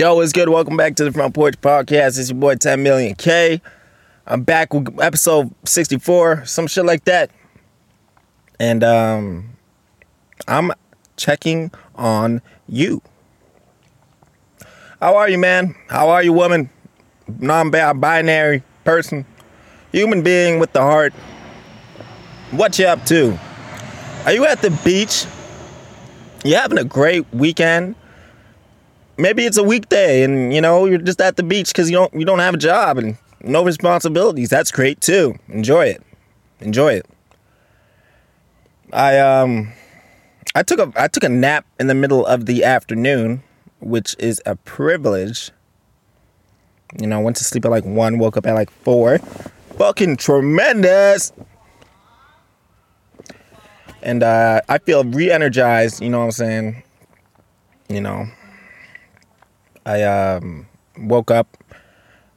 Yo, what's good? Welcome back to the Front Porch Podcast. It's your boy 10 Million K. I'm back with episode 64, some shit like that. And um I'm checking on you. How are you, man? How are you, woman? Non-binary person, human being with the heart. What you up to? Are you at the beach? You having a great weekend? Maybe it's a weekday and you know you're just at the beach because you don't you don't have a job and no responsibilities. That's great too. Enjoy it. Enjoy it. I um I took a I took a nap in the middle of the afternoon, which is a privilege. You know, went to sleep at like one, woke up at like four. Fucking tremendous. And uh, I feel re-energized, you know what I'm saying? You know, I um, woke up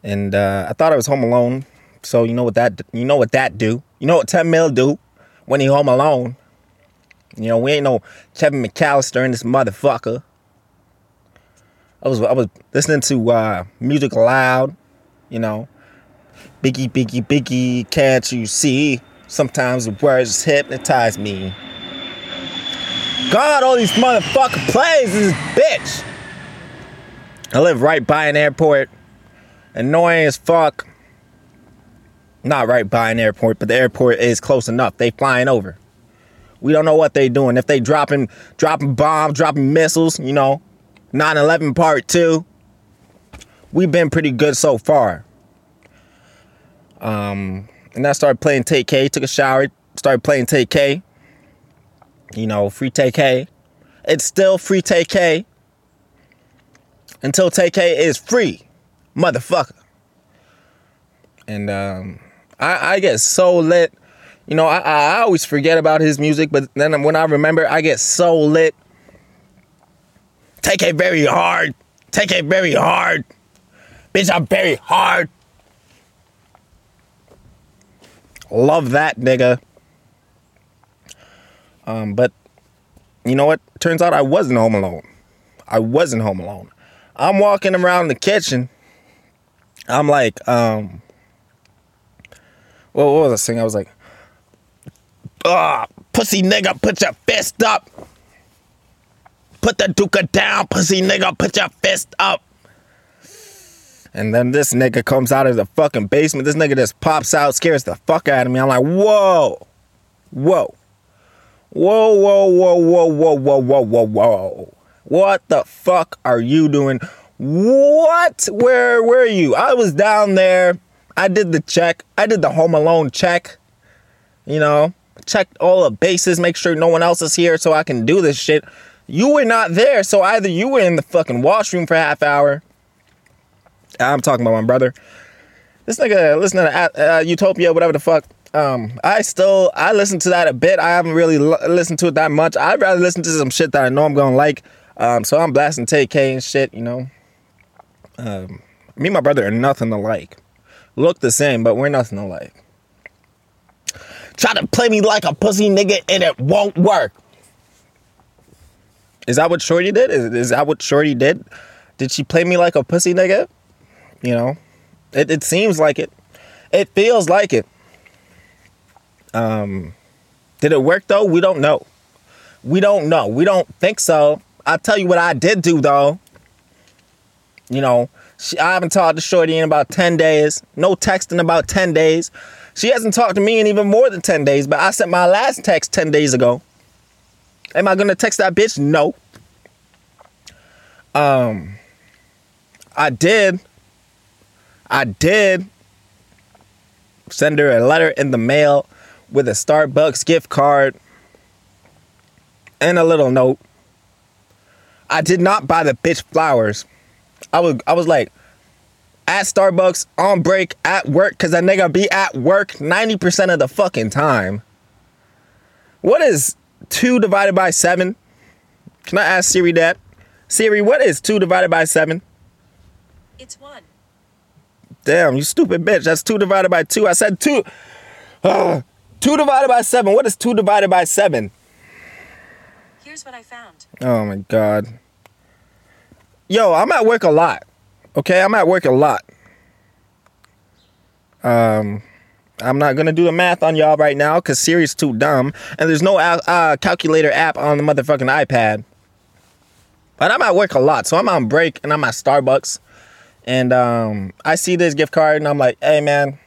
and uh, I thought I was home alone. So you know what that you know what that do? You know what 10 mil do when he home alone? You know, we ain't no Kevin McAllister in this motherfucker. I was I was listening to uh, music loud, you know. Biggie, biggie, biggie, can't you see? Sometimes the words hypnotize me. God, all these motherfucker plays is bitch. I live right by an airport. Annoying as fuck. Not right by an airport, but the airport is close enough. They flying over. We don't know what they doing. If they dropping dropping bombs, dropping missiles, you know, 9/11 part 2. We've been pretty good so far. Um, and I started playing Tay-K, took a shower, started playing Tay-K. You know, free Tay-K. It's still free Tay-K until TK is free, motherfucker. And um, I, I get so lit. You know, I, I always forget about his music, but then when I remember, I get so lit. Take it very hard. Take it very hard. Bitch, I'm very hard. Love that nigga. Um, but you know what? Turns out I wasn't home alone. I wasn't home alone. I'm walking around the kitchen. I'm like, um, what, what was I saying? I was like, ah, pussy nigga, put your fist up. Put the duka down, pussy nigga, put your fist up. And then this nigga comes out of the fucking basement. This nigga just pops out, scares the fuck out of me. I'm like, whoa, whoa, whoa, whoa, whoa, whoa, whoa, whoa, whoa, whoa, whoa. What the fuck are you doing? What? Where were you? I was down there. I did the check. I did the home alone check. You know, checked all the bases, make sure no one else is here so I can do this shit. You were not there, so either you were in the fucking washroom for half hour. I'm talking about my brother. This nigga listening to uh, Utopia, whatever the fuck. Um, I still I listen to that a bit. I haven't really l- listened to it that much. I'd rather listen to some shit that I know I'm gonna like. Um, so I'm blasting Tay-K and shit, you know. Um, me and my brother are nothing alike. Look the same, but we're nothing alike. Try to play me like a pussy nigga and it won't work. Is that what Shorty did? Is, is that what Shorty did? Did she play me like a pussy nigga? You know, it, it seems like it. It feels like it. Um, did it work though? We don't know. We don't know. We don't think so. I'll tell you what I did do though. You know, she, I haven't talked to Shorty in about 10 days. No text in about 10 days. She hasn't talked to me in even more than 10 days, but I sent my last text 10 days ago. Am I gonna text that bitch? No. Um, I did. I did send her a letter in the mail with a Starbucks gift card and a little note. I did not buy the bitch flowers. I was I was like at Starbucks on break at work because that nigga be at work 90% of the fucking time. What is two divided by seven? Can I ask Siri that? Siri, what is two divided by seven? It's one. Damn, you stupid bitch. That's two divided by two. I said two. Uh, two divided by seven. What is two divided by seven? Here's what I found. Oh my god. yo, I'm at work a lot. Okay, I'm at work a lot. Um, I'm not gonna do the math on y'all right now because Siri's too dumb, and there's no uh, uh, calculator app on the motherfucking iPad. But I'm at work a lot, so I'm on break and I'm at Starbucks, and um, I see this gift card and I'm like, hey man,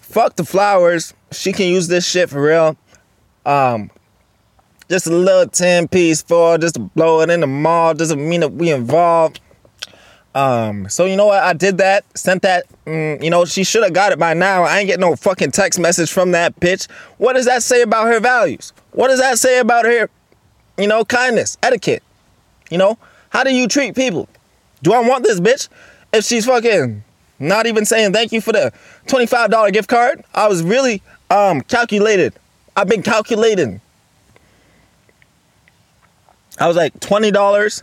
fuck the flowers. She can use this shit for real. Um, just a little 10 piece for just to blow it in the mall doesn't mean that we involved. Um, so you know what? I did that, sent that. Mm, you know, she should have got it by now. I ain't get no fucking text message from that bitch. What does that say about her values? What does that say about her, you know, kindness, etiquette? You know, how do you treat people? Do I want this bitch if she's fucking not even saying thank you for the $25 gift card? I was really um calculated. I've been calculating. I was like $20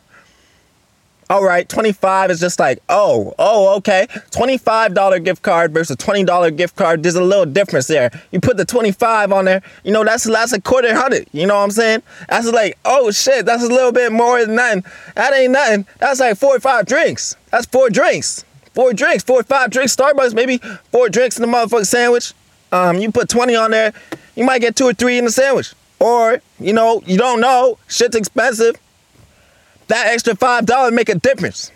all right, 25 is just like, oh, oh, okay. $25 gift card versus $20 gift card, there's a little difference there. You put the 25 on there, you know, that's that's a quarter hundred. You know what I'm saying? That's like, oh shit, that's a little bit more than nothing. That ain't nothing. That's like four or five drinks. That's four drinks. Four drinks, four or five drinks, Starbucks, maybe four drinks in the motherfucking sandwich. Um, you put 20 on there, you might get two or three in the sandwich. Or, you know, you don't know, shit's expensive that extra $5 make a difference.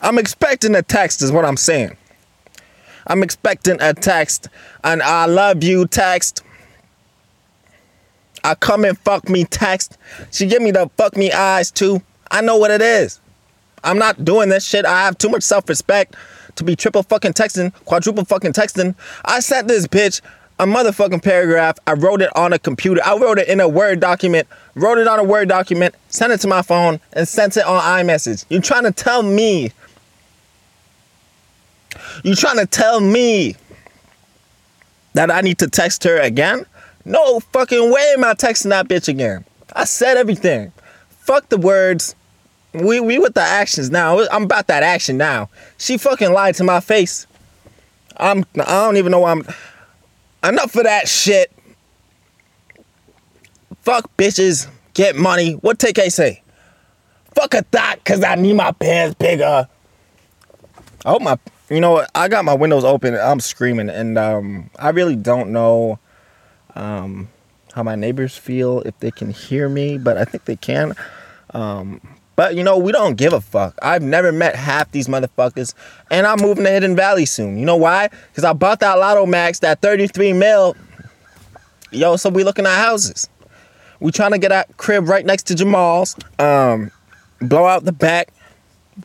I'm expecting a text, is what I'm saying. I'm expecting a text, an I love you text. I come and fuck me text. She give me the fuck me eyes too. I know what it is. I'm not doing this shit. I have too much self respect to be triple fucking texting, quadruple fucking texting. I sent this bitch a motherfucking paragraph. I wrote it on a computer. I wrote it in a Word document, wrote it on a Word document, sent it to my phone, and sent it on iMessage. You trying to tell me? You trying to tell me that I need to text her again? No fucking way am I texting that bitch again. I said everything. Fuck the words. We we with the actions now. I'm about that action now. She fucking lied to my face. I'm I don't even know why I'm enough of that shit. Fuck bitches, get money. What TK say? Fuck a thought, cause I need my pants bigger. I hope my, you know, what I got my windows open. I'm screaming, and um, I really don't know um, how my neighbors feel if they can hear me, but I think they can. Um, but you know, we don't give a fuck. I've never met half these motherfuckers, and I'm moving to Hidden Valley soon. You know why? Because I bought that Lotto Max, that 33 mil. Yo, so we looking at houses. We trying to get a crib right next to Jamal's. Um, blow out the back.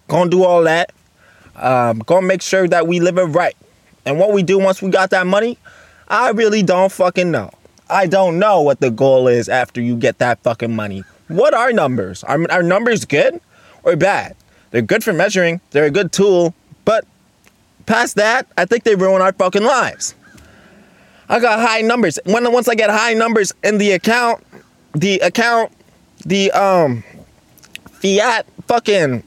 Gonna do all that. Um, gonna make sure that we live it right. And what we do once we got that money, I really don't fucking know. I don't know what the goal is after you get that fucking money. What are numbers? Are, are numbers good or bad? They're good for measuring, they're a good tool, but past that, I think they ruin our fucking lives. I got high numbers. When once I get high numbers in the account, the account, the um fiat fucking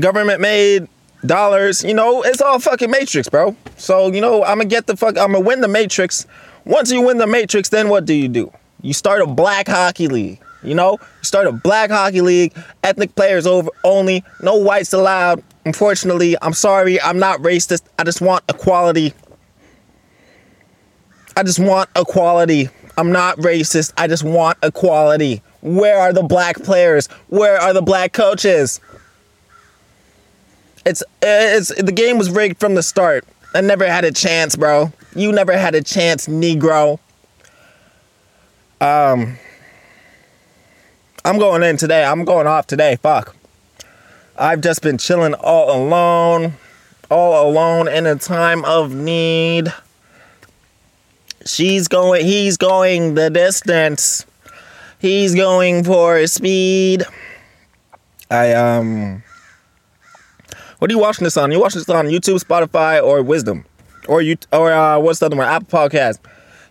government made dollars, you know, it's all fucking matrix, bro. So, you know, I'm gonna get the fuck I'm gonna win the matrix. Once you win the matrix, then what do you do? You start a black hockey league. You know, start a black hockey league, ethnic players over only, no whites allowed. Unfortunately, I'm sorry, I'm not racist. I just want equality. I just want equality. I'm not racist. I just want equality. Where are the black players? Where are the black coaches? It's it's the game was rigged from the start. I never had a chance, bro. You never had a chance, Negro. Um I'm going in today. I'm going off today. Fuck. I've just been chilling all alone, all alone in a time of need. She's going, he's going the distance. He's going for speed. I, um, what are you watching this on? You watching this on YouTube, Spotify, or Wisdom? Or you, or uh, what's the other one? Apple Podcast.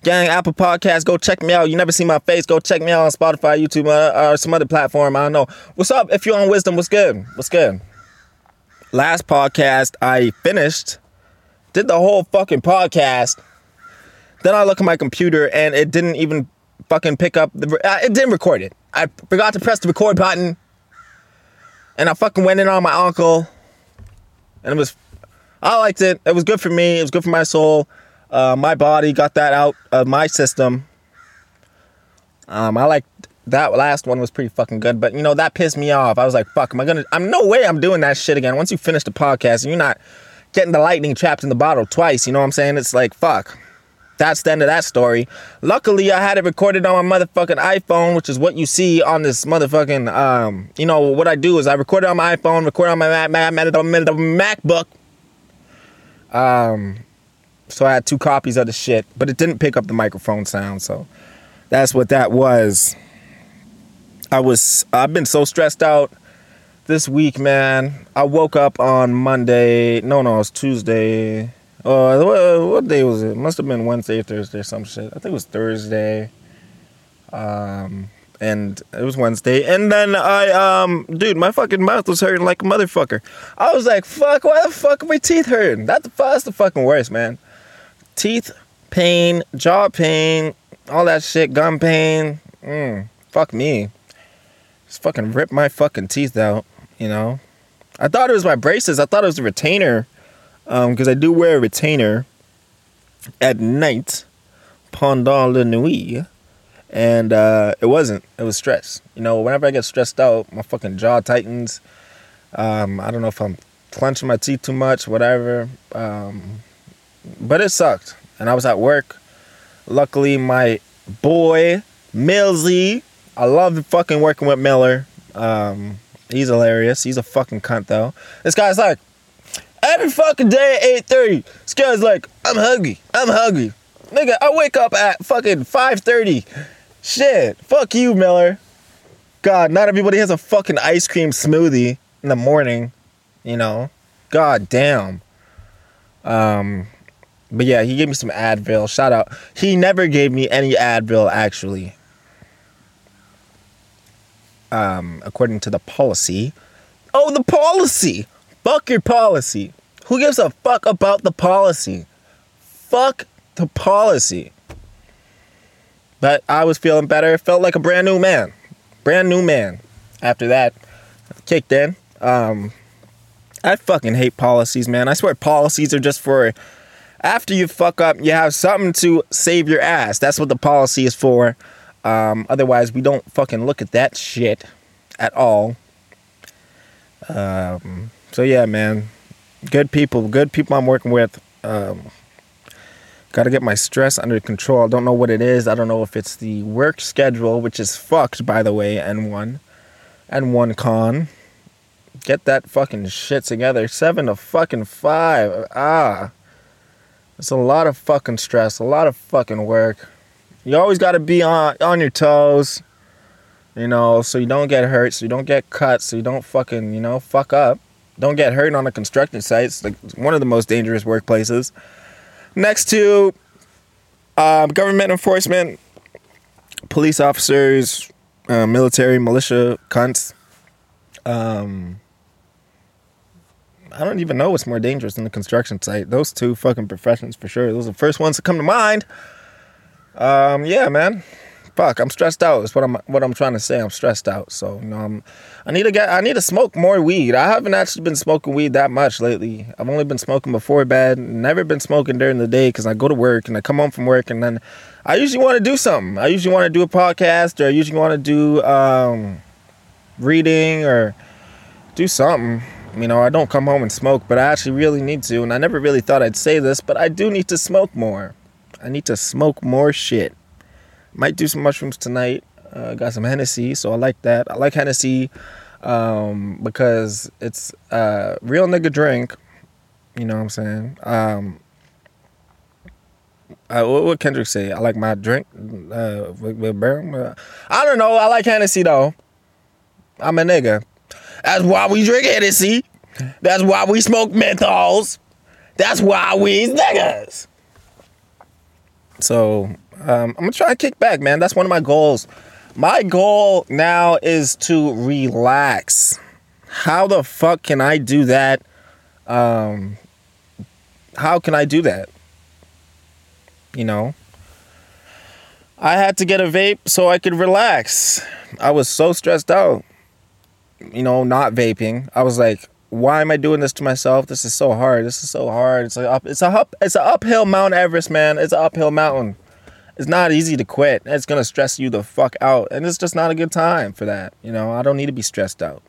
Gang, Apple Podcast, go check me out. You never see my face, go check me out on Spotify, YouTube, uh, or some other platform. I don't know. What's up? If you're on Wisdom, what's good? What's good? Last podcast I finished, did the whole fucking podcast. Then I look at my computer and it didn't even fucking pick up the. Uh, it didn't record it. I forgot to press the record button. and I fucking went in on my uncle, and it was, I liked it. It was good for me. It was good for my soul. Uh, my body got that out of my system. Um, I like that last one was pretty fucking good, but you know that pissed me off. I was like, "Fuck, am I gonna? I'm no way I'm doing that shit again." Once you finish the podcast, and you're not getting the lightning trapped in the bottle twice. You know what I'm saying? It's like, fuck. That's the end of that story. Luckily, I had it recorded on my motherfucking iPhone, which is what you see on this motherfucking. Um, you know what I do is I record it on my iPhone, record on my Mac, Mac, Mac, MacBook. Um, so I had two copies of the shit, but it didn't pick up the microphone sound. So that's what that was. I was. I've been so stressed out this week, man. I woke up on Monday. No, no, it was Tuesday. Uh, what, what day was it? Must have been Wednesday or Thursday or some shit. I think it was Thursday. Um, and it was Wednesday. And then I, um, dude, my fucking mouth was hurting like a motherfucker. I was like, fuck, why the fuck are my teeth hurting? That's the, that's the fucking worst, man. Teeth pain, jaw pain, all that shit, gum pain. Mm, fuck me. Just fucking rip my fucking teeth out, you know? I thought it was my braces. I thought it was a retainer because um, I do wear a retainer at night pendant la nuit, and uh, it wasn't. It was stress. You know, whenever I get stressed out, my fucking jaw tightens. Um, I don't know if I'm clenching my teeth too much, whatever. Um, but it sucked, and I was at work. Luckily, my boy Millsy, I love fucking working with Miller. Um, he's hilarious. He's a fucking cunt though. This guy's like, Every fucking day at 8.30, this guy's like, I'm hungry. I'm hungry. Nigga, I wake up at fucking 5.30. Shit. Fuck you, Miller. God, not everybody has a fucking ice cream smoothie in the morning. You know? God damn. Um, but yeah, he gave me some Advil. Shout out. He never gave me any Advil, actually. Um, according to the policy. Oh, the policy! Fuck your policy. Who gives a fuck about the policy? Fuck the policy. But I was feeling better. Felt like a brand new man. Brand new man. After that, kicked in. Um, I fucking hate policies, man. I swear policies are just for after you fuck up, you have something to save your ass. That's what the policy is for. Um, otherwise, we don't fucking look at that shit at all. Um, so yeah, man, good people, good people I'm working with. Um, Got to get my stress under control. I don't know what it is. I don't know if it's the work schedule, which is fucked, by the way, N1. N1 con. Get that fucking shit together. Seven to fucking five. Ah. It's a lot of fucking stress, a lot of fucking work. You always got to be on on your toes, you know, so you don't get hurt, so you don't get cut, so you don't fucking, you know, fuck up. Don't get hurt on a construction site. It's like one of the most dangerous workplaces. Next to um, government enforcement, police officers, uh, military, militia, cunts. Um, I don't even know what's more dangerous than the construction site. Those two fucking professions for sure. Those are the first ones to come to mind. Um, yeah, man fuck, I'm stressed out. Is what I'm what I'm trying to say. I'm stressed out. So you know, I'm, I need to get I need to smoke more weed. I haven't actually been smoking weed that much lately. I've only been smoking before bed. Never been smoking during the day because I go to work and I come home from work and then I usually want to do something. I usually want to do a podcast or I usually want to do um, reading or do something. You know, I don't come home and smoke, but I actually really need to. And I never really thought I'd say this, but I do need to smoke more. I need to smoke more shit. Might do some mushrooms tonight. Uh, got some Hennessy, so I like that. I like Hennessy um, because it's a real nigga drink. You know what I'm saying? Um, uh, what would Kendrick say? I like my drink uh, with, with uh, I don't know. I like Hennessy though. I'm a nigga. That's why we drink Hennessy. That's why we smoke menthols. That's why we niggas. So um, I'm gonna try to kick back, man. That's one of my goals. My goal now is to relax. How the fuck can I do that? Um, how can I do that? You know, I had to get a vape so I could relax. I was so stressed out. You know, not vaping, I was like, why am I doing this to myself? This is so hard. This is so hard. It's like up. It's a up. It's an uphill Mount Everest, man. It's an uphill mountain. It's not easy to quit. It's gonna stress you the fuck out, and it's just not a good time for that. You know, I don't need to be stressed out.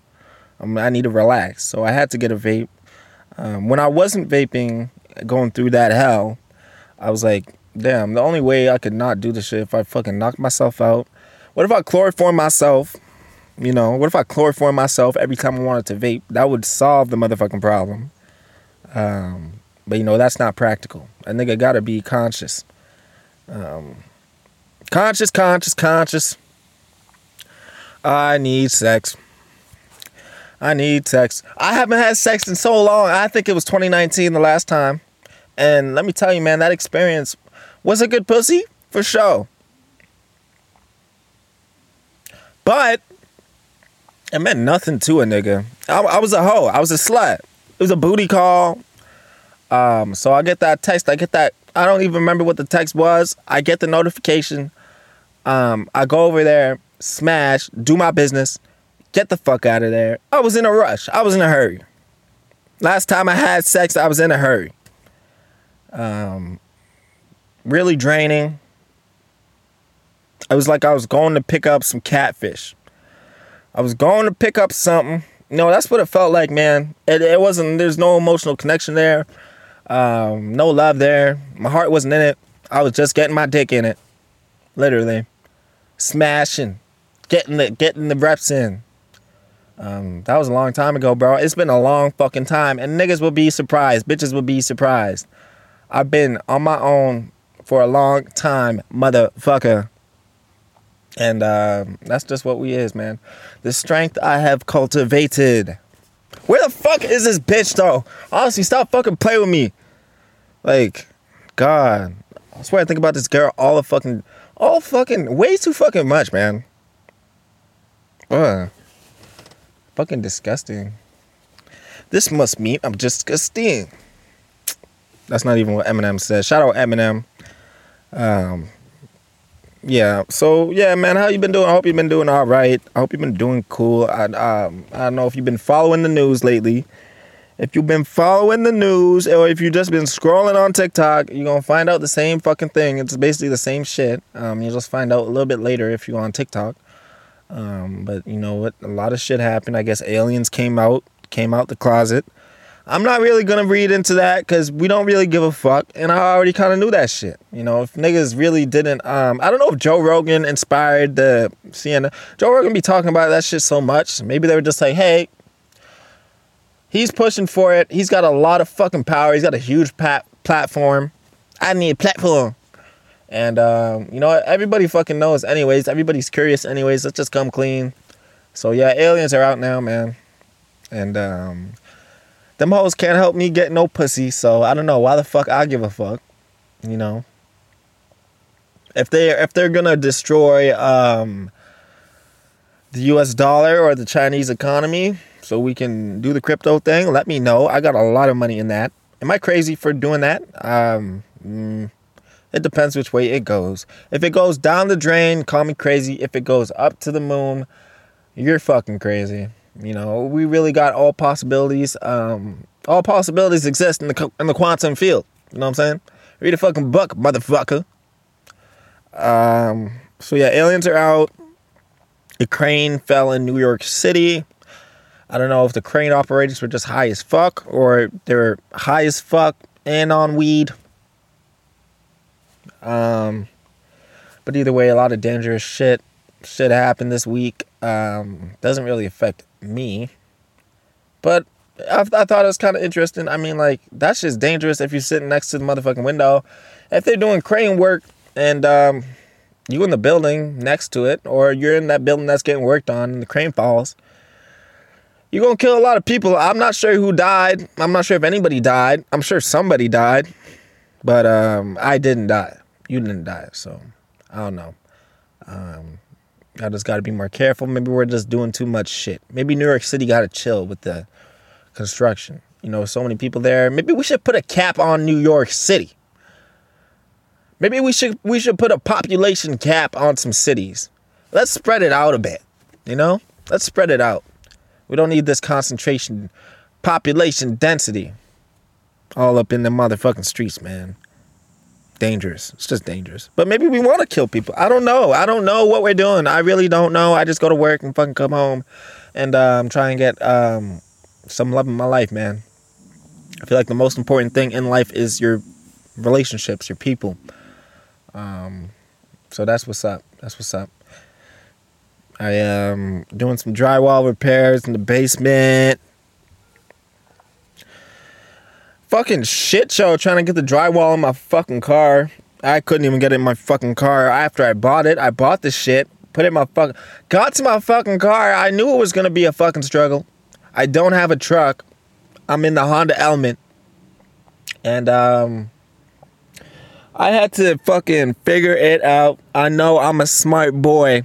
Um, I need to relax. So I had to get a vape. Um, when I wasn't vaping, going through that hell, I was like, damn. The only way I could not do this shit if I fucking knock myself out. What if I chloroform myself? You know, what if I chloroform myself every time I wanted to vape? That would solve the motherfucking problem. Um, but you know, that's not practical. A nigga gotta be conscious. Um, conscious, conscious, conscious. I need sex. I need sex. I haven't had sex in so long. I think it was 2019 the last time. And let me tell you, man, that experience was a good pussy for sure. But it meant nothing to a nigga. I, I was a hoe. I was a slut. It was a booty call. Um, so I get that text. I get that. I don't even remember what the text was. I get the notification. Um, I go over there, smash, do my business, get the fuck out of there. I was in a rush. I was in a hurry. Last time I had sex, I was in a hurry. Um, really draining. It was like I was going to pick up some catfish. I was going to pick up something. No, that's what it felt like, man. It, it wasn't. There's no emotional connection there. Um, no love there. My heart wasn't in it. I was just getting my dick in it, literally, smashing, getting the getting the reps in. Um, that was a long time ago, bro. It's been a long fucking time, and niggas will be surprised. Bitches will be surprised. I've been on my own for a long time, motherfucker. And uh, that's just what we is, man. The strength I have cultivated. Where the fuck is this bitch though? Honestly, stop fucking playing with me. Like, God. I swear I think about this girl all the fucking all fucking way too fucking much, man. Ugh. Fucking disgusting. This must mean I'm disgusting. That's not even what Eminem said. Shout out Eminem. Um, yeah. So yeah, man, how you been doing? I hope you've been doing all right. I hope you've been doing cool. I um, I don't know if you've been following the news lately. If you've been following the news, or if you've just been scrolling on TikTok, you're gonna find out the same fucking thing. It's basically the same shit. Um, you'll just find out a little bit later if you're on TikTok. Um, but you know what? A lot of shit happened. I guess aliens came out, came out the closet. I'm not really gonna read into that because we don't really give a fuck, and I already kind of knew that shit. You know, if niggas really didn't, um, I don't know if Joe Rogan inspired the CNN. Joe Rogan be talking about that shit so much. Maybe they were just like, hey, he's pushing for it. He's got a lot of fucking power. He's got a huge pat- platform. I need a platform. And um, you know what? Everybody fucking knows. Anyways, everybody's curious. Anyways, let's just come clean. So yeah, aliens are out now, man. And um, them hoes can't help me get no pussy, so I don't know why the fuck I give a fuck. You know. If they if they're gonna destroy um, the U.S. dollar or the Chinese economy, so we can do the crypto thing, let me know. I got a lot of money in that. Am I crazy for doing that? Um, mm, it depends which way it goes. If it goes down the drain, call me crazy. If it goes up to the moon, you're fucking crazy. You know, we really got all possibilities. Um, all possibilities exist in the in the quantum field. You know what I'm saying? Read a fucking book, motherfucker. Um, so yeah, aliens are out. The crane fell in New York City. I don't know if the crane operators were just high as fuck or they're high as fuck and on weed. Um, but either way, a lot of dangerous shit shit happened this week. Um, doesn't really affect me, but I, I thought it was kind of interesting. I mean, like that's just dangerous if you're sitting next to the motherfucking window. If they're doing crane work and um, you in the building next to it, or you're in that building that's getting worked on, and the crane falls. You're gonna kill a lot of people. I'm not sure who died. I'm not sure if anybody died. I'm sure somebody died, but um, I didn't die. You didn't die, so I don't know. Um, I just got to be more careful. Maybe we're just doing too much shit. Maybe New York City got to chill with the construction. You know, so many people there. Maybe we should put a cap on New York City. Maybe we should we should put a population cap on some cities. Let's spread it out a bit. You know, let's spread it out. We don't need this concentration, population density, all up in the motherfucking streets, man. Dangerous. It's just dangerous. But maybe we want to kill people. I don't know. I don't know what we're doing. I really don't know. I just go to work and fucking come home, and um, try and get um, some love in my life, man. I feel like the most important thing in life is your relationships, your people. Um, so that's what's up. That's what's up. I am doing some drywall repairs in the basement. Fucking shit show trying to get the drywall in my fucking car. I couldn't even get it in my fucking car after I bought it. I bought the shit, put it in my fucking got to my fucking car. I knew it was gonna be a fucking struggle. I don't have a truck. I'm in the Honda Element. And um I had to fucking figure it out. I know I'm a smart boy.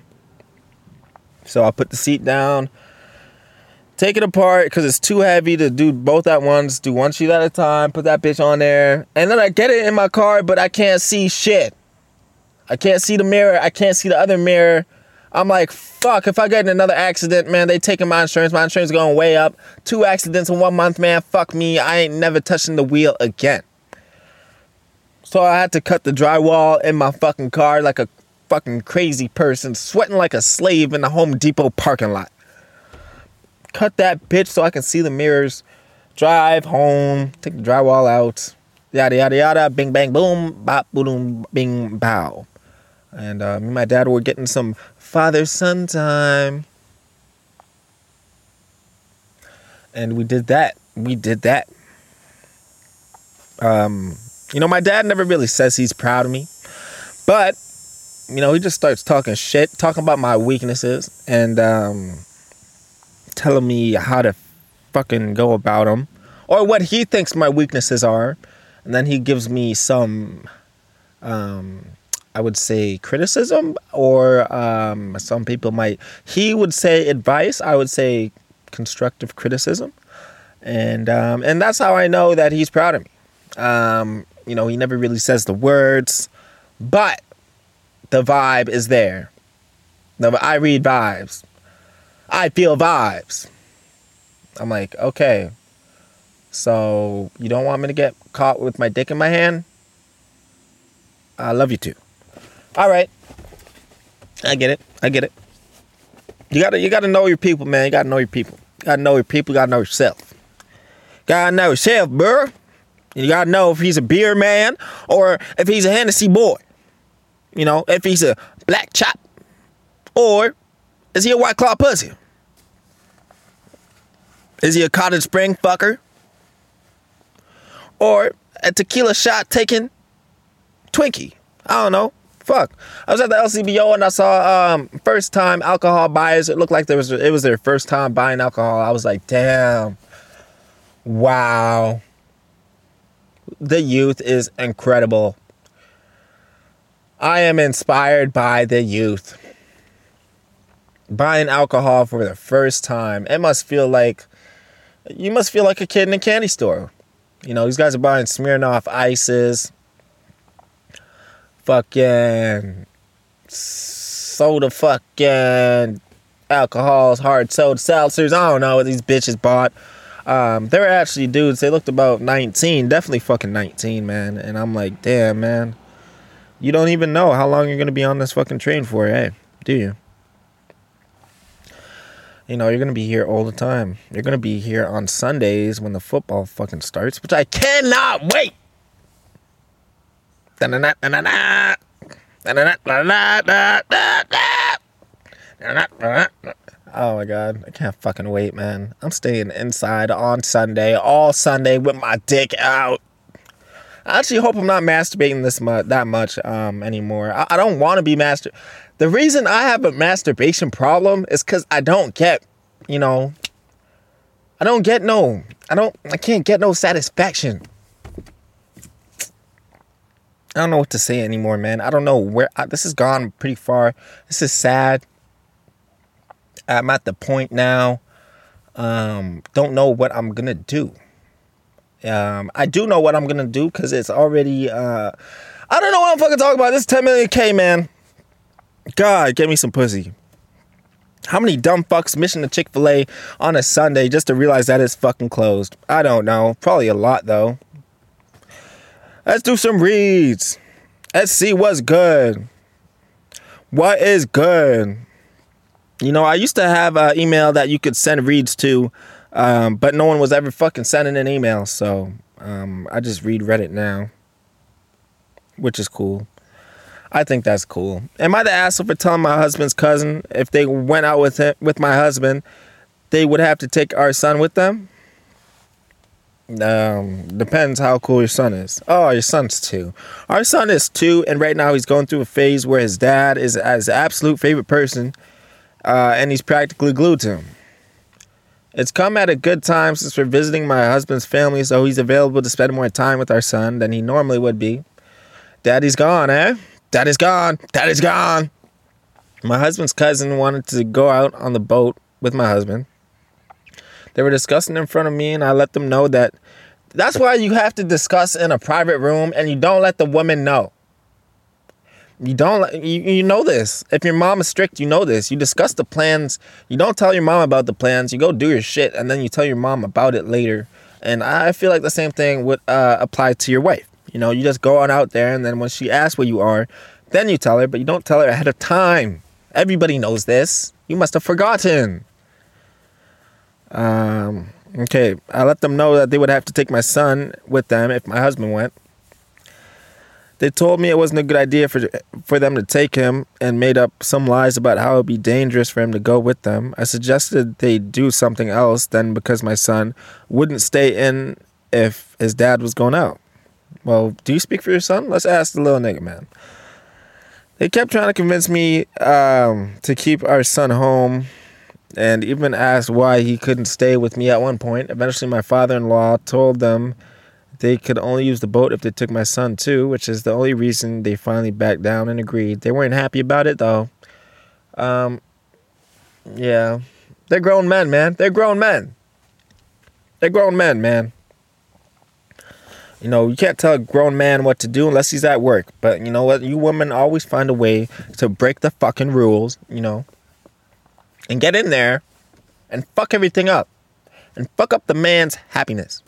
So I put the seat down, take it apart because it's too heavy to do both at once. Do one sheet at a time, put that bitch on there. And then I get it in my car, but I can't see shit. I can't see the mirror. I can't see the other mirror. I'm like, fuck, if I get in another accident, man, they taking my insurance. My insurance is going way up. Two accidents in one month, man. Fuck me. I ain't never touching the wheel again. So I had to cut the drywall in my fucking car like a fucking crazy person, sweating like a slave in the Home Depot parking lot. Cut that bitch so I can see the mirrors. Drive home, take the drywall out. Yada yada yada. Bing bang boom. Bop boom bing bow. And uh, me and my dad were getting some father son time. And we did that. We did that. Um, you know, my dad never really says he's proud of me, but you know, he just starts talking shit, talking about my weaknesses, and um, telling me how to fucking go about them, or what he thinks my weaknesses are, and then he gives me some, um, I would say criticism, or um, some people might. He would say advice. I would say constructive criticism, and um, and that's how I know that he's proud of me. Um, you know, he never really says the words, but the vibe is there. No, I read vibes. I feel vibes. I'm like, okay. So you don't want me to get caught with my dick in my hand? I love you too. All right. I get it. I get it. You gotta you gotta know your people, man. You gotta know your people. You gotta know your people, you gotta know yourself. You Gotta know yourself, bro. You gotta know if he's a beer man or if he's a Hennessy boy. You know, if he's a black chop or is he a white claw pussy? Is he a cottage spring fucker? Or a tequila shot taking Twinkie? I don't know. Fuck. I was at the LCBO and I saw um, first time alcohol buyers. It looked like there was it was their first time buying alcohol. I was like, damn. Wow the youth is incredible. I am inspired by the youth. Buying alcohol for the first time, it must feel like you must feel like a kid in a candy store. You know, these guys are buying Smirnoff ices, fucking soda, fucking alcohols, hard soda seltzers. I don't know what these bitches bought. Um, they were actually dudes. They looked about 19, definitely fucking 19, man. And I'm like, damn, man. You don't even know how long you're gonna be on this fucking train for, hey? Do you? You know, you're gonna be here all the time. You're gonna be here on Sundays when the football fucking starts, which I cannot wait. Oh my god, I can't fucking wait, man. I'm staying inside on Sunday, all Sunday with my dick out. I actually hope I'm not masturbating this much, that much um, anymore. I, I don't want to be master. The reason I have a masturbation problem is because I don't get, you know, I don't get no, I don't, I can't get no satisfaction. I don't know what to say anymore, man. I don't know where I, this has gone pretty far. This is sad. I'm at the point now. Um, don't know what I'm gonna do. Um, I do know what I'm gonna do because it's already. Uh, I don't know what I'm fucking talking about. This 10 million K, man. God, get me some pussy. How many dumb fucks mission to Chick fil A on a Sunday just to realize that it's fucking closed? I don't know. Probably a lot though. Let's do some reads. Let's see what's good. What is good? You know, I used to have an email that you could send reads to, um, but no one was ever fucking sending an email. So um, I just read Reddit now, which is cool. I think that's cool. Am I the asshole for telling my husband's cousin if they went out with him with my husband, they would have to take our son with them? Um, depends how cool your son is. Oh, your son's two. Our son is two, and right now he's going through a phase where his dad is his absolute favorite person, uh, and he's practically glued to him. It's come at a good time since we're visiting my husband's family, so he's available to spend more time with our son than he normally would be. Daddy's gone, eh? Daddy's gone. Daddy's gone. My husband's cousin wanted to go out on the boat with my husband. They were discussing in front of me, and I let them know that that's why you have to discuss in a private room and you don't let the woman know. You don't you, you know this. If your mom is strict, you know this. You discuss the plans. You don't tell your mom about the plans. You go do your shit and then you tell your mom about it later. And I feel like the same thing would uh, apply to your wife. You know, you just go on out there and then when she asks where you are, then you tell her, but you don't tell her ahead of time. Everybody knows this. You must have forgotten. Um, okay, I let them know that they would have to take my son with them if my husband went. They told me it wasn't a good idea for for them to take him and made up some lies about how it would be dangerous for him to go with them. I suggested they do something else then because my son wouldn't stay in if his dad was going out. Well, do you speak for your son? Let's ask the little nigga man. They kept trying to convince me um, to keep our son home and even asked why he couldn't stay with me at one point. Eventually, my father in law told them they could only use the boat if they took my son too, which is the only reason they finally backed down and agreed. They weren't happy about it though. Um, yeah, they're grown men, man. They're grown men. They're grown men, man. You know, you can't tell a grown man what to do unless he's at work. But you know what? You women always find a way to break the fucking rules, you know, and get in there and fuck everything up and fuck up the man's happiness.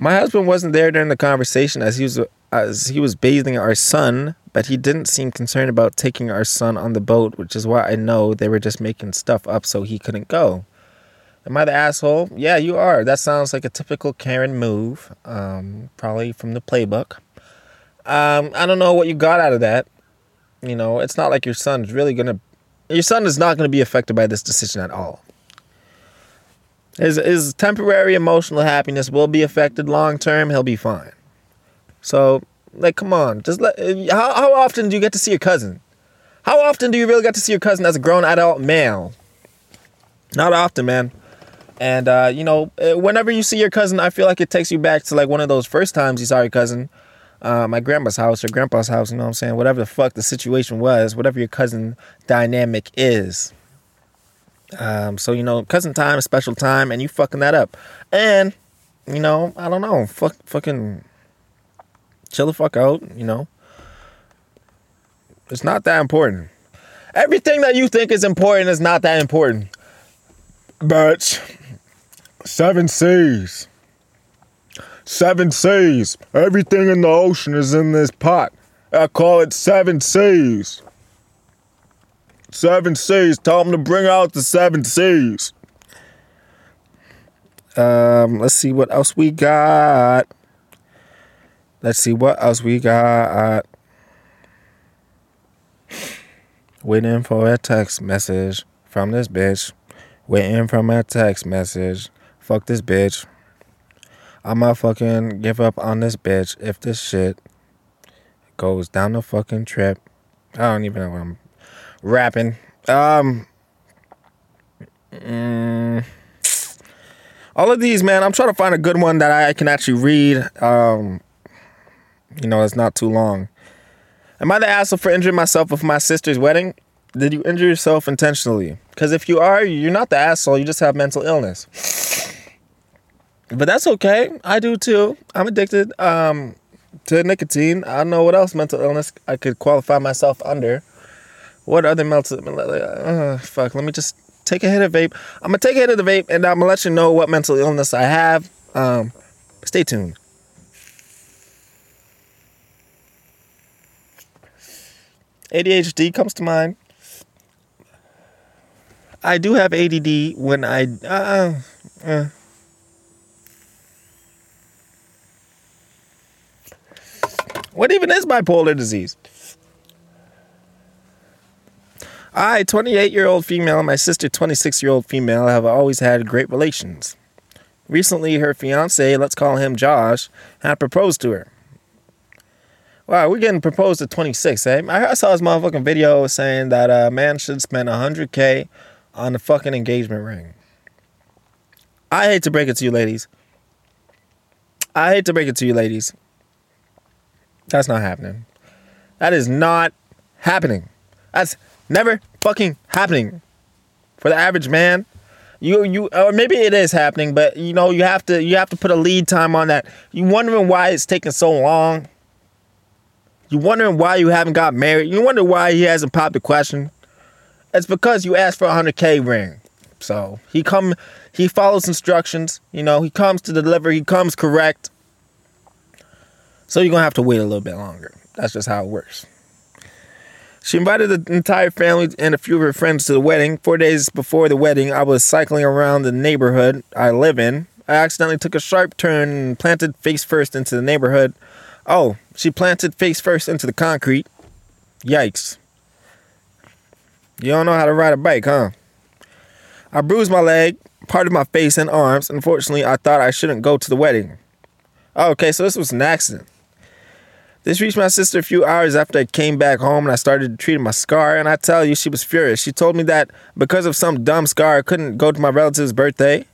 My husband wasn't there during the conversation as he was as he was bathing our son, but he didn't seem concerned about taking our son on the boat, which is why I know they were just making stuff up so he couldn't go. Am I the asshole? Yeah, you are. That sounds like a typical Karen move, um, probably from the playbook. Um, I don't know what you got out of that. You know, it's not like your son's really gonna. Your son is not gonna be affected by this decision at all. His his temporary emotional happiness will be affected. Long term, he'll be fine. So, like, come on, just let. How how often do you get to see your cousin? How often do you really get to see your cousin as a grown adult male? Not often, man. And uh, you know, uh, whenever you see your cousin, I feel like it takes you back to like one of those first times you saw your cousin, uh, my grandma's house or grandpa's house. You know what I'm saying? Whatever the fuck the situation was, whatever your cousin dynamic is. Um, so you know, cousin time, is special time, and you fucking that up. And you know, I don't know, fuck, fucking chill the fuck out. You know, it's not that important. Everything that you think is important is not that important. But seven seas. Seven seas. Everything in the ocean is in this pot. I call it seven seas. Seven seas. Them to bring out the seven seas. Um, let's see what else we got. Let's see what else we got. Waiting for a text message from this bitch. Waiting for my text message. Fuck this bitch. I'ma fucking give up on this bitch if this shit goes down the fucking trip. I don't even know what I'm rapping. Um, mm, all of these, man. I'm trying to find a good one that I can actually read. Um, you know, it's not too long. Am I the asshole for injuring myself with my sister's wedding? Did you injure yourself intentionally? Because if you are, you're not the asshole. You just have mental illness. But that's okay. I do too. I'm addicted um, to nicotine. I don't know what else mental illness I could qualify myself under. What other mental? Uh, fuck. Let me just take a hit of vape. I'm gonna take a hit of the vape, and I'm gonna let you know what mental illness I have. Um, stay tuned. ADHD comes to mind. I do have ADD when I. Uh, uh. What even is bipolar disease? I, 28 year old female, and my sister, 26 year old female, have always had great relations. Recently, her fiance, let's call him Josh, had proposed to her. Wow, we're getting proposed at 26, eh? I saw this motherfucking video saying that a man should spend 100K on the fucking engagement ring. I hate to break it to you, ladies. I hate to break it to you, ladies. That's not happening. That is not happening. That's never fucking happening. For the average man, you you or maybe it is happening, but you know you have to you have to put a lead time on that. You wondering why it's taking so long. You wondering why you haven't got married. You wonder why he hasn't popped the question. It's because you asked for a hundred k ring. So he come he follows instructions. You know he comes to deliver. He comes correct. So you're gonna have to wait a little bit longer. That's just how it works. She invited the entire family and a few of her friends to the wedding. Four days before the wedding, I was cycling around the neighborhood I live in. I accidentally took a sharp turn and planted face first into the neighborhood. Oh, she planted face first into the concrete. Yikes. You don't know how to ride a bike, huh? I bruised my leg, part of my face and arms. Unfortunately, I thought I shouldn't go to the wedding. Oh, okay, so this was an accident. This reached my sister a few hours after I came back home and I started treating my scar. And I tell you, she was furious. She told me that because of some dumb scar, I couldn't go to my relative's birthday.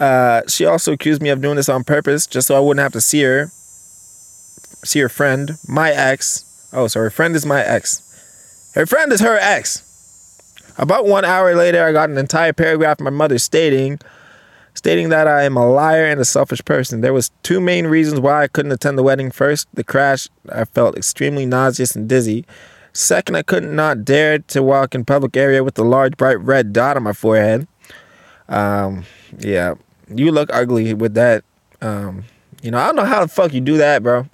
Uh, she also accused me of doing this on purpose just so I wouldn't have to see her, see her friend, my ex. Oh, so her friend is my ex. Her friend is her ex. About one hour later, I got an entire paragraph my mother stating stating that I am a liar and a selfish person. There was two main reasons why I couldn't attend the wedding. First, the crash, I felt extremely nauseous and dizzy. Second, I could not dare to walk in public area with a large bright red dot on my forehead. Um, yeah, you look ugly with that. Um, you know, I don't know how the fuck you do that, bro.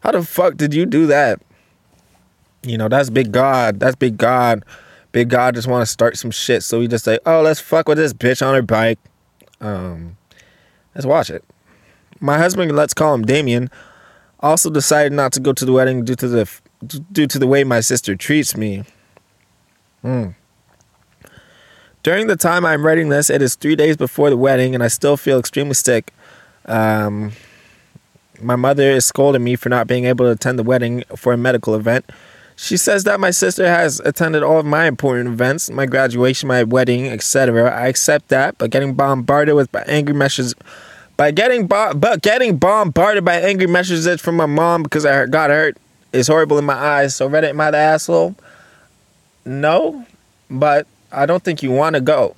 How the fuck did you do that? You know, that's big God. That's big God. Big God just want to start some shit, so he just say, "Oh, let's fuck with this bitch on her bike." Um, let's watch it. My husband, let's call him Damien, also decided not to go to the wedding due to the due to the way my sister treats me. Hmm. During the time I'm writing this, it is three days before the wedding, and I still feel extremely sick. Um, my mother is scolding me for not being able to attend the wedding for a medical event. She says that my sister has attended all of my important events, my graduation, my wedding, etc. I accept that, but getting bombarded with angry messages, by getting bo- but getting bombarded by angry messages from my mom because I got hurt is horrible in my eyes. So Reddit, am I the asshole? No, but I don't think you want to go.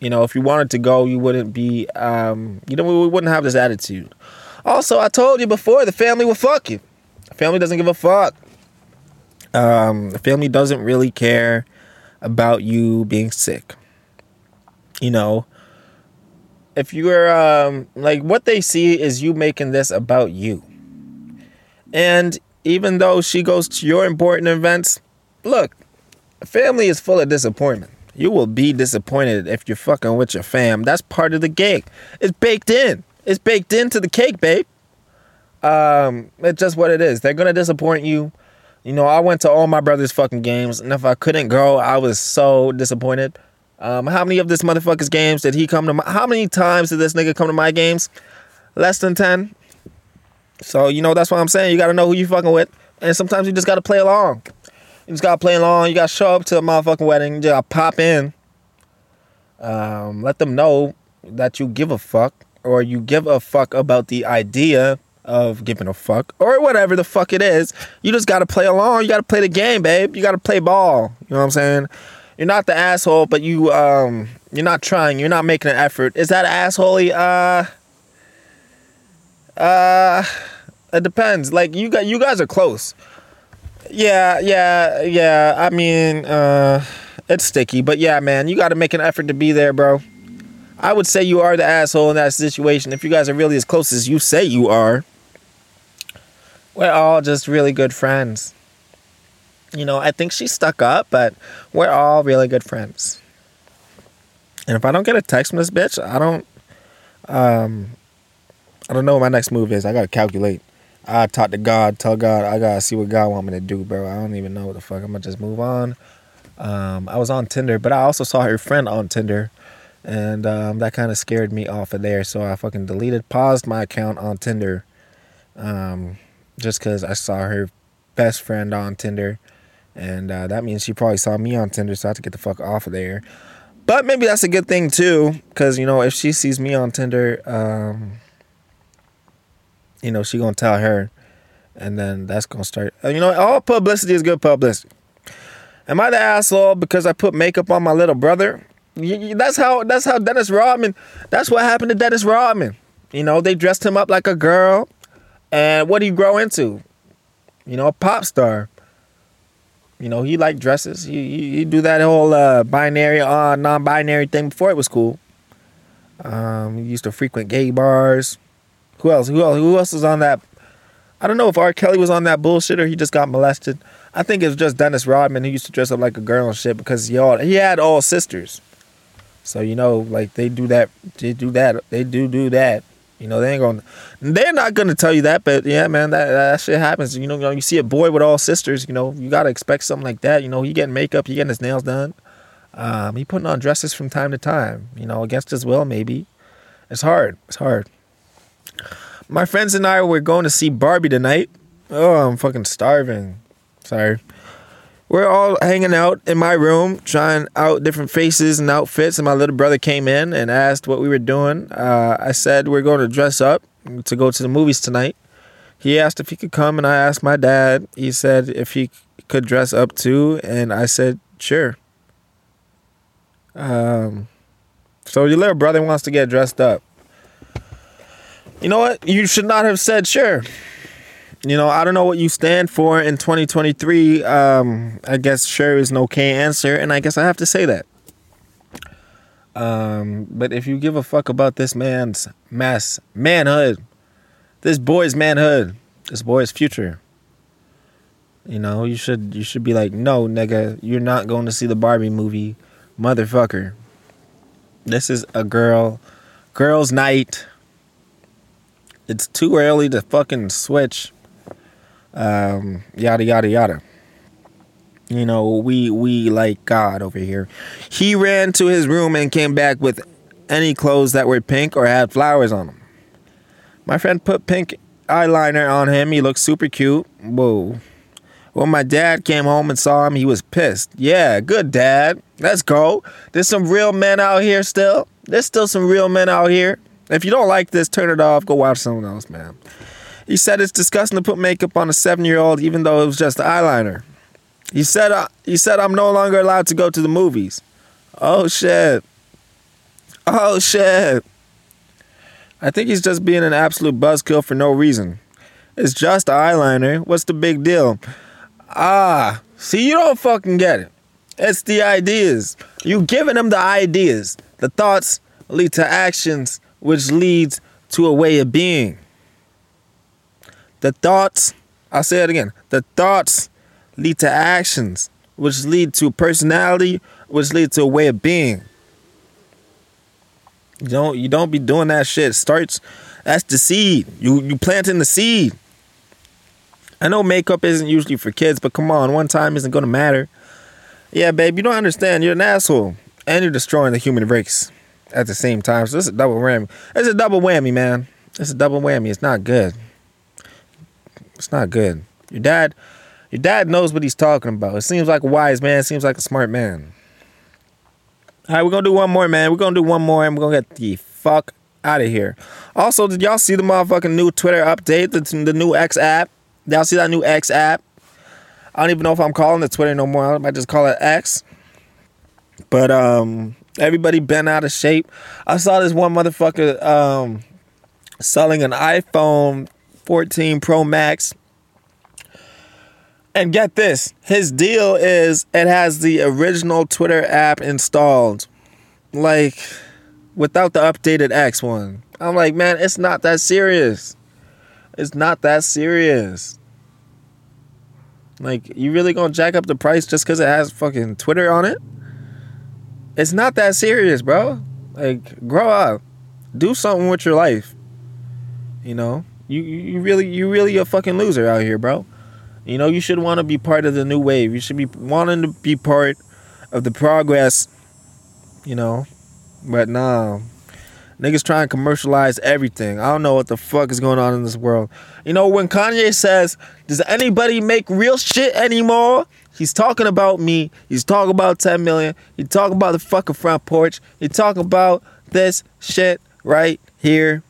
You know, if you wanted to go, you wouldn't be. Um, you know, we wouldn't have this attitude. Also, I told you before, the family will fuck you. Family doesn't give a fuck. Um, the family doesn't really care about you being sick. You know, if you're um, like what they see is you making this about you. And even though she goes to your important events, look, family is full of disappointment. You will be disappointed if you're fucking with your fam. That's part of the gig. It's baked in. It's baked into the cake, babe. Um, it's just what it is. They're gonna disappoint you. You know, I went to all my brother's fucking games, and if I couldn't go, I was so disappointed. Um, how many of this motherfucker's games did he come to? My, how many times did this nigga come to my games? Less than ten. So you know that's what I'm saying. You gotta know who you fucking with, and sometimes you just gotta play along. You just gotta play along. You gotta show up to a motherfucking wedding. You gotta pop in. Um, let them know that you give a fuck, or you give a fuck about the idea of giving a fuck or whatever the fuck it is. You just gotta play along. You gotta play the game, babe. You gotta play ball. You know what I'm saying? You're not the asshole, but you um you're not trying. You're not making an effort. Is that assholey? Uh uh it depends. Like you got you guys are close. Yeah, yeah, yeah. I mean, uh, it's sticky, but yeah, man, you got to make an effort to be there, bro. I would say you are the asshole in that situation. If you guys are really as close as you say you are, we're all just really good friends. You know, I think she's stuck up, but we're all really good friends. And if I don't get a text from this bitch, I don't, um, I don't know what my next move is. I gotta calculate. I talk to God, tell God I gotta see what God want me to do, bro. I don't even know what the fuck. I'm gonna just move on. Um, I was on Tinder, but I also saw her friend on Tinder, and um, that kind of scared me off of there. So I fucking deleted, paused my account on Tinder, um, just because I saw her best friend on Tinder, and uh, that means she probably saw me on Tinder. So I have to get the fuck off of there. But maybe that's a good thing too, because you know if she sees me on Tinder, um, you know she gonna tell her, and then that's gonna start. uh, You know, all publicity is good publicity. Am I the asshole because I put makeup on my little brother? That's how. That's how Dennis Rodman. That's what happened to Dennis Rodman. You know, they dressed him up like a girl, and what do you grow into? You know, a pop star. You know, he liked dresses. He he, he do that whole uh, binary uh, non-binary thing before it was cool. Um, he used to frequent gay bars. Who else? Who else? Who else was on that? I don't know if R. Kelly was on that bullshit or he just got molested. I think it was just Dennis Rodman who used to dress up like a girl and shit because he all he had all sisters. So you know, like they do that, they do that, they do do that. You know, they ain't gonna, they're not gonna tell you that, but yeah, man, that that shit happens. You know, you, know, you see a boy with all sisters, you know, you gotta expect something like that. You know, he getting makeup, he getting his nails done, um, he putting on dresses from time to time. You know, against his will, maybe. It's hard. It's hard. My friends and I were going to see Barbie tonight. Oh, I'm fucking starving. Sorry. We're all hanging out in my room, trying out different faces and outfits. And my little brother came in and asked what we were doing. Uh, I said we're going to dress up to go to the movies tonight. He asked if he could come, and I asked my dad. He said if he could dress up too, and I said sure. Um, so your little brother wants to get dressed up. You know what? You should not have said sure. You know, I don't know what you stand for in 2023. Um, I guess sure is an okay answer, and I guess I have to say that. Um, but if you give a fuck about this man's mass manhood, this boy's manhood, this boy's future, you know, you should you should be like, no, nigga, you're not going to see the Barbie movie, motherfucker. This is a girl, girls' night. It's too early to fucking switch um, yada yada yada. You know, we we like God over here. He ran to his room and came back with any clothes that were pink or had flowers on them. My friend put pink eyeliner on him. He looked super cute. Whoa. When my dad came home and saw him, he was pissed. Yeah, good dad. Let's go. There's some real men out here still. There's still some real men out here. If you don't like this, turn it off. Go watch someone else, man. He said it's disgusting to put makeup on a seven-year-old, even though it was just eyeliner. He said uh, he said I'm no longer allowed to go to the movies. Oh shit. Oh shit. I think he's just being an absolute buzzkill for no reason. It's just eyeliner. What's the big deal? Ah, see, you don't fucking get it. It's the ideas. You giving them the ideas. The thoughts lead to actions, which leads to a way of being. The thoughts, I'll say it again. The thoughts lead to actions, which lead to personality, which lead to a way of being. You don't you don't be doing that shit. Starts that's the seed. You you planting the seed. I know makeup isn't usually for kids, but come on, one time isn't gonna matter. Yeah, babe, you don't understand. You're an asshole. And you're destroying the human race at the same time. So this is a double whammy. It's a double whammy, man. It's a double whammy. It's not good. It's not good. Your dad your dad knows what he's talking about. It seems like a wise man, seems like a smart man. All right, we're gonna do one more, man. We're gonna do one more, and we're gonna get the fuck out of here. Also, did y'all see the motherfucking new Twitter update? The, the new X app. Y'all see that new X app? I don't even know if I'm calling it Twitter no more. I might just call it X. But um, everybody bent out of shape. I saw this one motherfucker um selling an iPhone 14 Pro Max And get this, his deal is it has the original Twitter app installed. Like without the updated X one. I'm like, man, it's not that serious. It's not that serious. Like, you really gonna jack up the price just because it has fucking Twitter on it? It's not that serious, bro. Like, grow up. Do something with your life. You know? You you really you really a fucking loser out here, bro. You know, you should want to be part of the new wave. You should be wanting to be part of the progress, you know. But nah. Niggas trying to commercialize everything. I don't know what the fuck is going on in this world. You know, when Kanye says, Does anybody make real shit anymore? He's talking about me. He's talking about 10 million. He's talking about the fucking front porch. He's talking about this shit right here.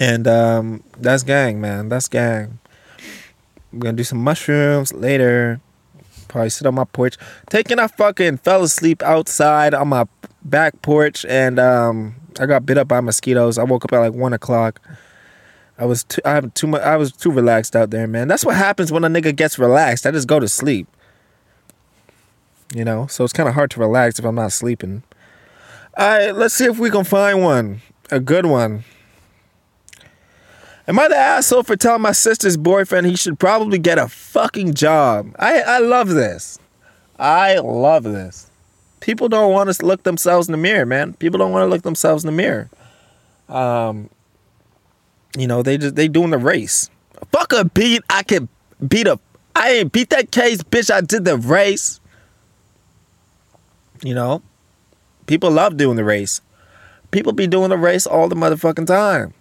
And um, that's gang, man. That's gang. We're gonna do some mushrooms later. Probably sit on my porch. Taking I fucking fell asleep outside on my back porch and um, I got bit up by mosquitoes. I woke up at like one o'clock. I was too, I have too much. I was too relaxed out there, man. That's what happens when a nigga gets relaxed. I just go to sleep. You know, so it's kind of hard to relax if I'm not sleeping. All right, let's see if we can find one, a good one. Am I the asshole for telling my sister's boyfriend he should probably get a fucking job? I I love this. I love this people don't want to look themselves in the mirror, man. People don't want to look themselves in the mirror. Um, you know, they just they doing the race. Fuck a beat, I can beat a. I ain't beat that case, bitch. I did the race. You know, people love doing the race. People be doing the race all the motherfucking time.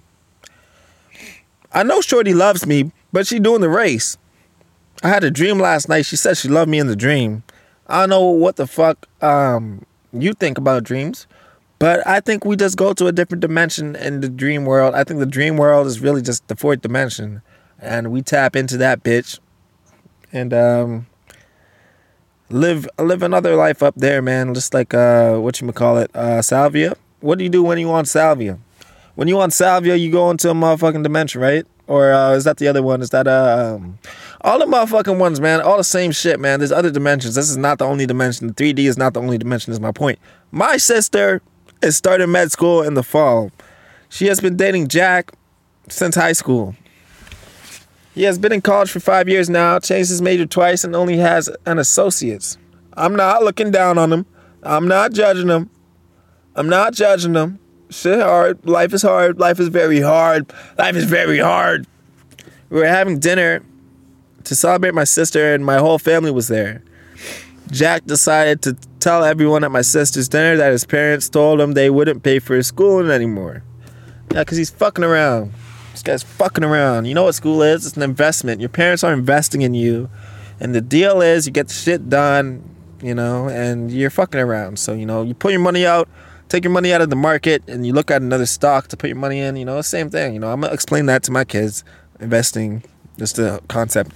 I know Shorty loves me, but she doing the race. I had a dream last night. She said she loved me in the dream. I don't know what the fuck um, you think about dreams, but I think we just go to a different dimension in the dream world. I think the dream world is really just the fourth dimension, and we tap into that bitch, and um, live live another life up there, man. Just like uh, what you call it, uh, salvia. What do you do when you want salvia? When you want salvia, you go into a motherfucking dimension, right? Or uh, is that the other one? Is that uh, um, all the motherfucking ones, man? All the same shit, man. There's other dimensions. This is not the only dimension. The 3D is not the only dimension. Is my point. My sister is starting med school in the fall. She has been dating Jack since high school. He has been in college for five years now, changed his major twice, and only has an associate's. I'm not looking down on him. I'm not judging him. I'm not judging him shit hard. Life is hard. Life is very hard. Life is very hard. We were having dinner to celebrate my sister, and my whole family was there. Jack decided to tell everyone at my sister's dinner that his parents told him they wouldn't pay for his schooling anymore. Yeah, because he's fucking around. This guy's fucking around. You know what school is? It's an investment. Your parents are investing in you. And the deal is you get shit done, you know, and you're fucking around. So, you know, you put your money out take your money out of the market and you look at another stock to put your money in, you know, same thing. You know, I'm gonna explain that to my kids. Investing, just the concept.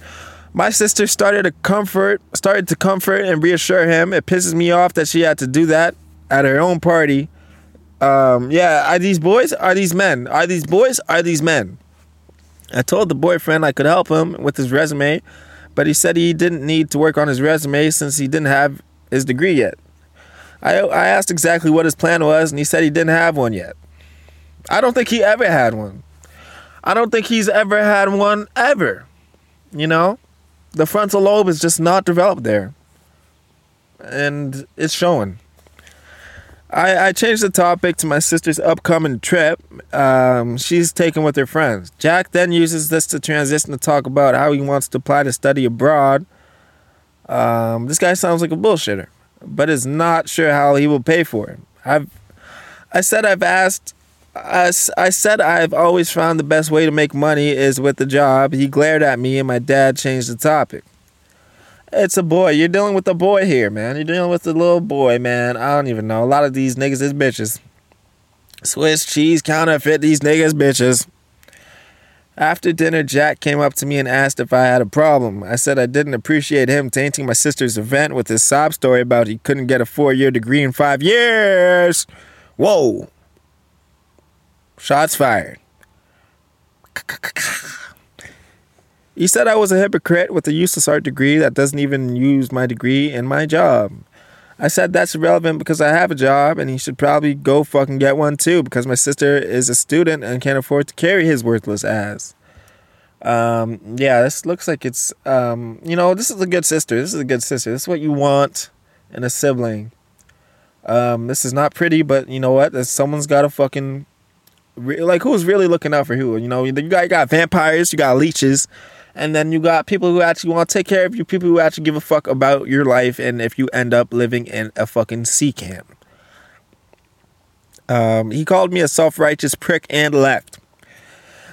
My sister started to comfort, started to comfort and reassure him. It pisses me off that she had to do that at her own party. Um, yeah, are these boys? Are these men? Are these boys? Are these men? I told the boyfriend I could help him with his resume, but he said he didn't need to work on his resume since he didn't have his degree yet. I, I asked exactly what his plan was, and he said he didn't have one yet. I don't think he ever had one. I don't think he's ever had one ever. You know? The frontal lobe is just not developed there. And it's showing. I, I changed the topic to my sister's upcoming trip. Um, she's taken with her friends. Jack then uses this to transition to talk about how he wants to apply to study abroad. Um, this guy sounds like a bullshitter but is not sure how he will pay for it. I've I said I've asked I, I said I've always found the best way to make money is with the job. He glared at me and my dad changed the topic. It's a boy. You're dealing with a boy here, man. You're dealing with a little boy, man. I don't even know. A lot of these niggas is bitches. Swiss cheese counterfeit these niggas bitches. After dinner, Jack came up to me and asked if I had a problem. I said I didn't appreciate him tainting my sister's event with his sob story about he couldn't get a four year degree in five years. Whoa. Shots fired. He said I was a hypocrite with a useless art degree that doesn't even use my degree in my job. I said that's irrelevant because I have a job and he should probably go fucking get one too because my sister is a student and can't afford to carry his worthless ass. Um, yeah, this looks like it's, um, you know, this is a good sister. This is a good sister. This is what you want in a sibling. Um, this is not pretty, but you know what? Someone's got to fucking, re- like, who's really looking out for who? You know, you got, you got vampires, you got leeches, and then you got people who actually want to take care of you, people who actually give a fuck about your life, and if you end up living in a fucking sea camp. Um, he called me a self righteous prick and left.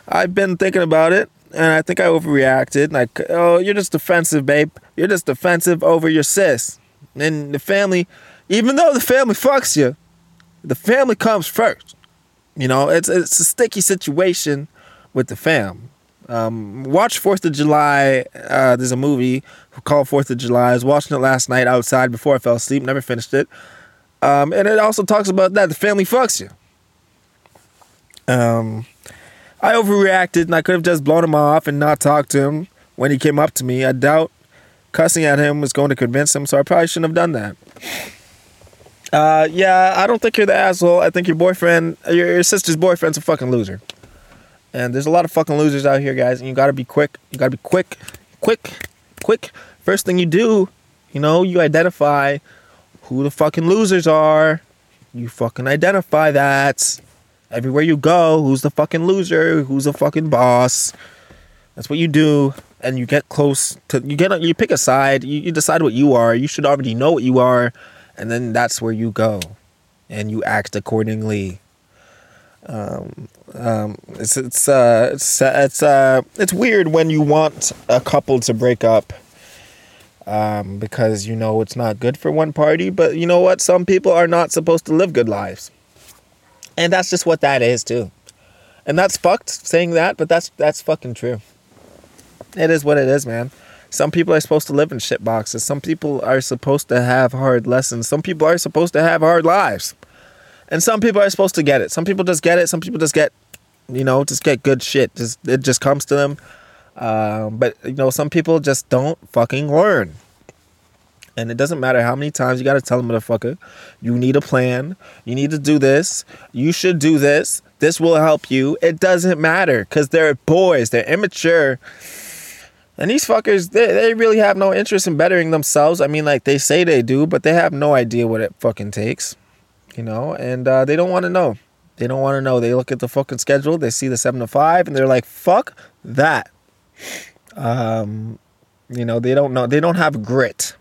I've been thinking about it, and I think I overreacted. Like, oh, you're just defensive, babe. You're just defensive over your sis. And the family, even though the family fucks you, the family comes first. You know, it's it's a sticky situation with the fam. Um, watch Fourth of July. Uh, there's a movie called Fourth of July. I was watching it last night outside before I fell asleep. Never finished it. Um, and it also talks about that the family fucks you. Um, I overreacted and I could have just blown him off and not talked to him when he came up to me. I doubt cussing at him was going to convince him, so I probably shouldn't have done that. Uh, yeah, I don't think you're the asshole. I think your boyfriend, your, your sister's boyfriend's a fucking loser. And there's a lot of fucking losers out here, guys. And you gotta be quick. You gotta be quick, quick, quick. First thing you do, you know, you identify who the fucking losers are. You fucking identify that. Everywhere you go, who's the fucking loser? Who's the fucking boss? That's what you do. And you get close to you get you pick a side. You, you decide what you are. You should already know what you are, and then that's where you go, and you act accordingly. Um, um, it's it's uh, it's it's uh, it's weird when you want a couple to break up. Um, because you know it's not good for one party, but you know what? Some people are not supposed to live good lives, and that's just what that is too. And that's fucked saying that, but that's that's fucking true. It is what it is, man. Some people are supposed to live in shit boxes. Some people are supposed to have hard lessons. Some people are supposed to have hard lives. And some people are supposed to get it. Some people just get it. Some people just get, you know, just get good shit. Just it just comes to them. Um, but you know, some people just don't fucking learn. And it doesn't matter how many times you gotta tell them, motherfucker, you need a plan. You need to do this. You should do this. This will help you. It doesn't matter because they're boys. They're immature. And these fuckers, they, they really have no interest in bettering themselves. I mean, like they say they do, but they have no idea what it fucking takes you know, and uh, they don't want to know. They don't want to know. They look at the fucking schedule, they see the seven to five, and they're like, "Fuck that." Um, you know, they don't know. They don't have grit.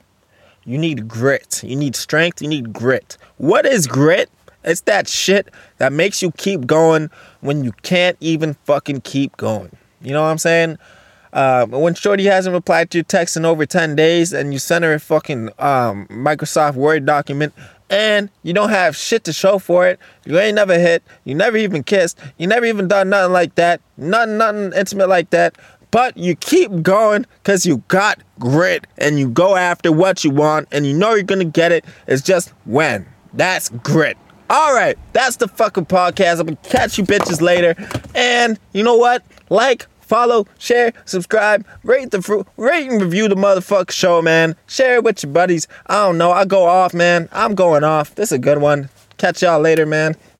You need grit. You need strength. You need grit. What is grit? It's that shit that makes you keep going when you can't even fucking keep going. You know what I'm saying? Uh, when Shorty hasn't replied to your text in over 10 days and you send her a fucking um, Microsoft Word document and you don't have shit to show for it. You ain't never hit. You never even kissed. You never even done nothing like that. Nothing, nothing intimate like that. But you keep going because you got grit and you go after what you want and you know you're gonna get it. It's just when. That's grit. All right, that's the fucking podcast. I'm gonna catch you bitches later. And you know what? Like, follow, share, subscribe, rate the fruit, rate and review the motherfucker show, man. Share it with your buddies. I don't know. I go off, man. I'm going off. This is a good one. Catch y'all later, man.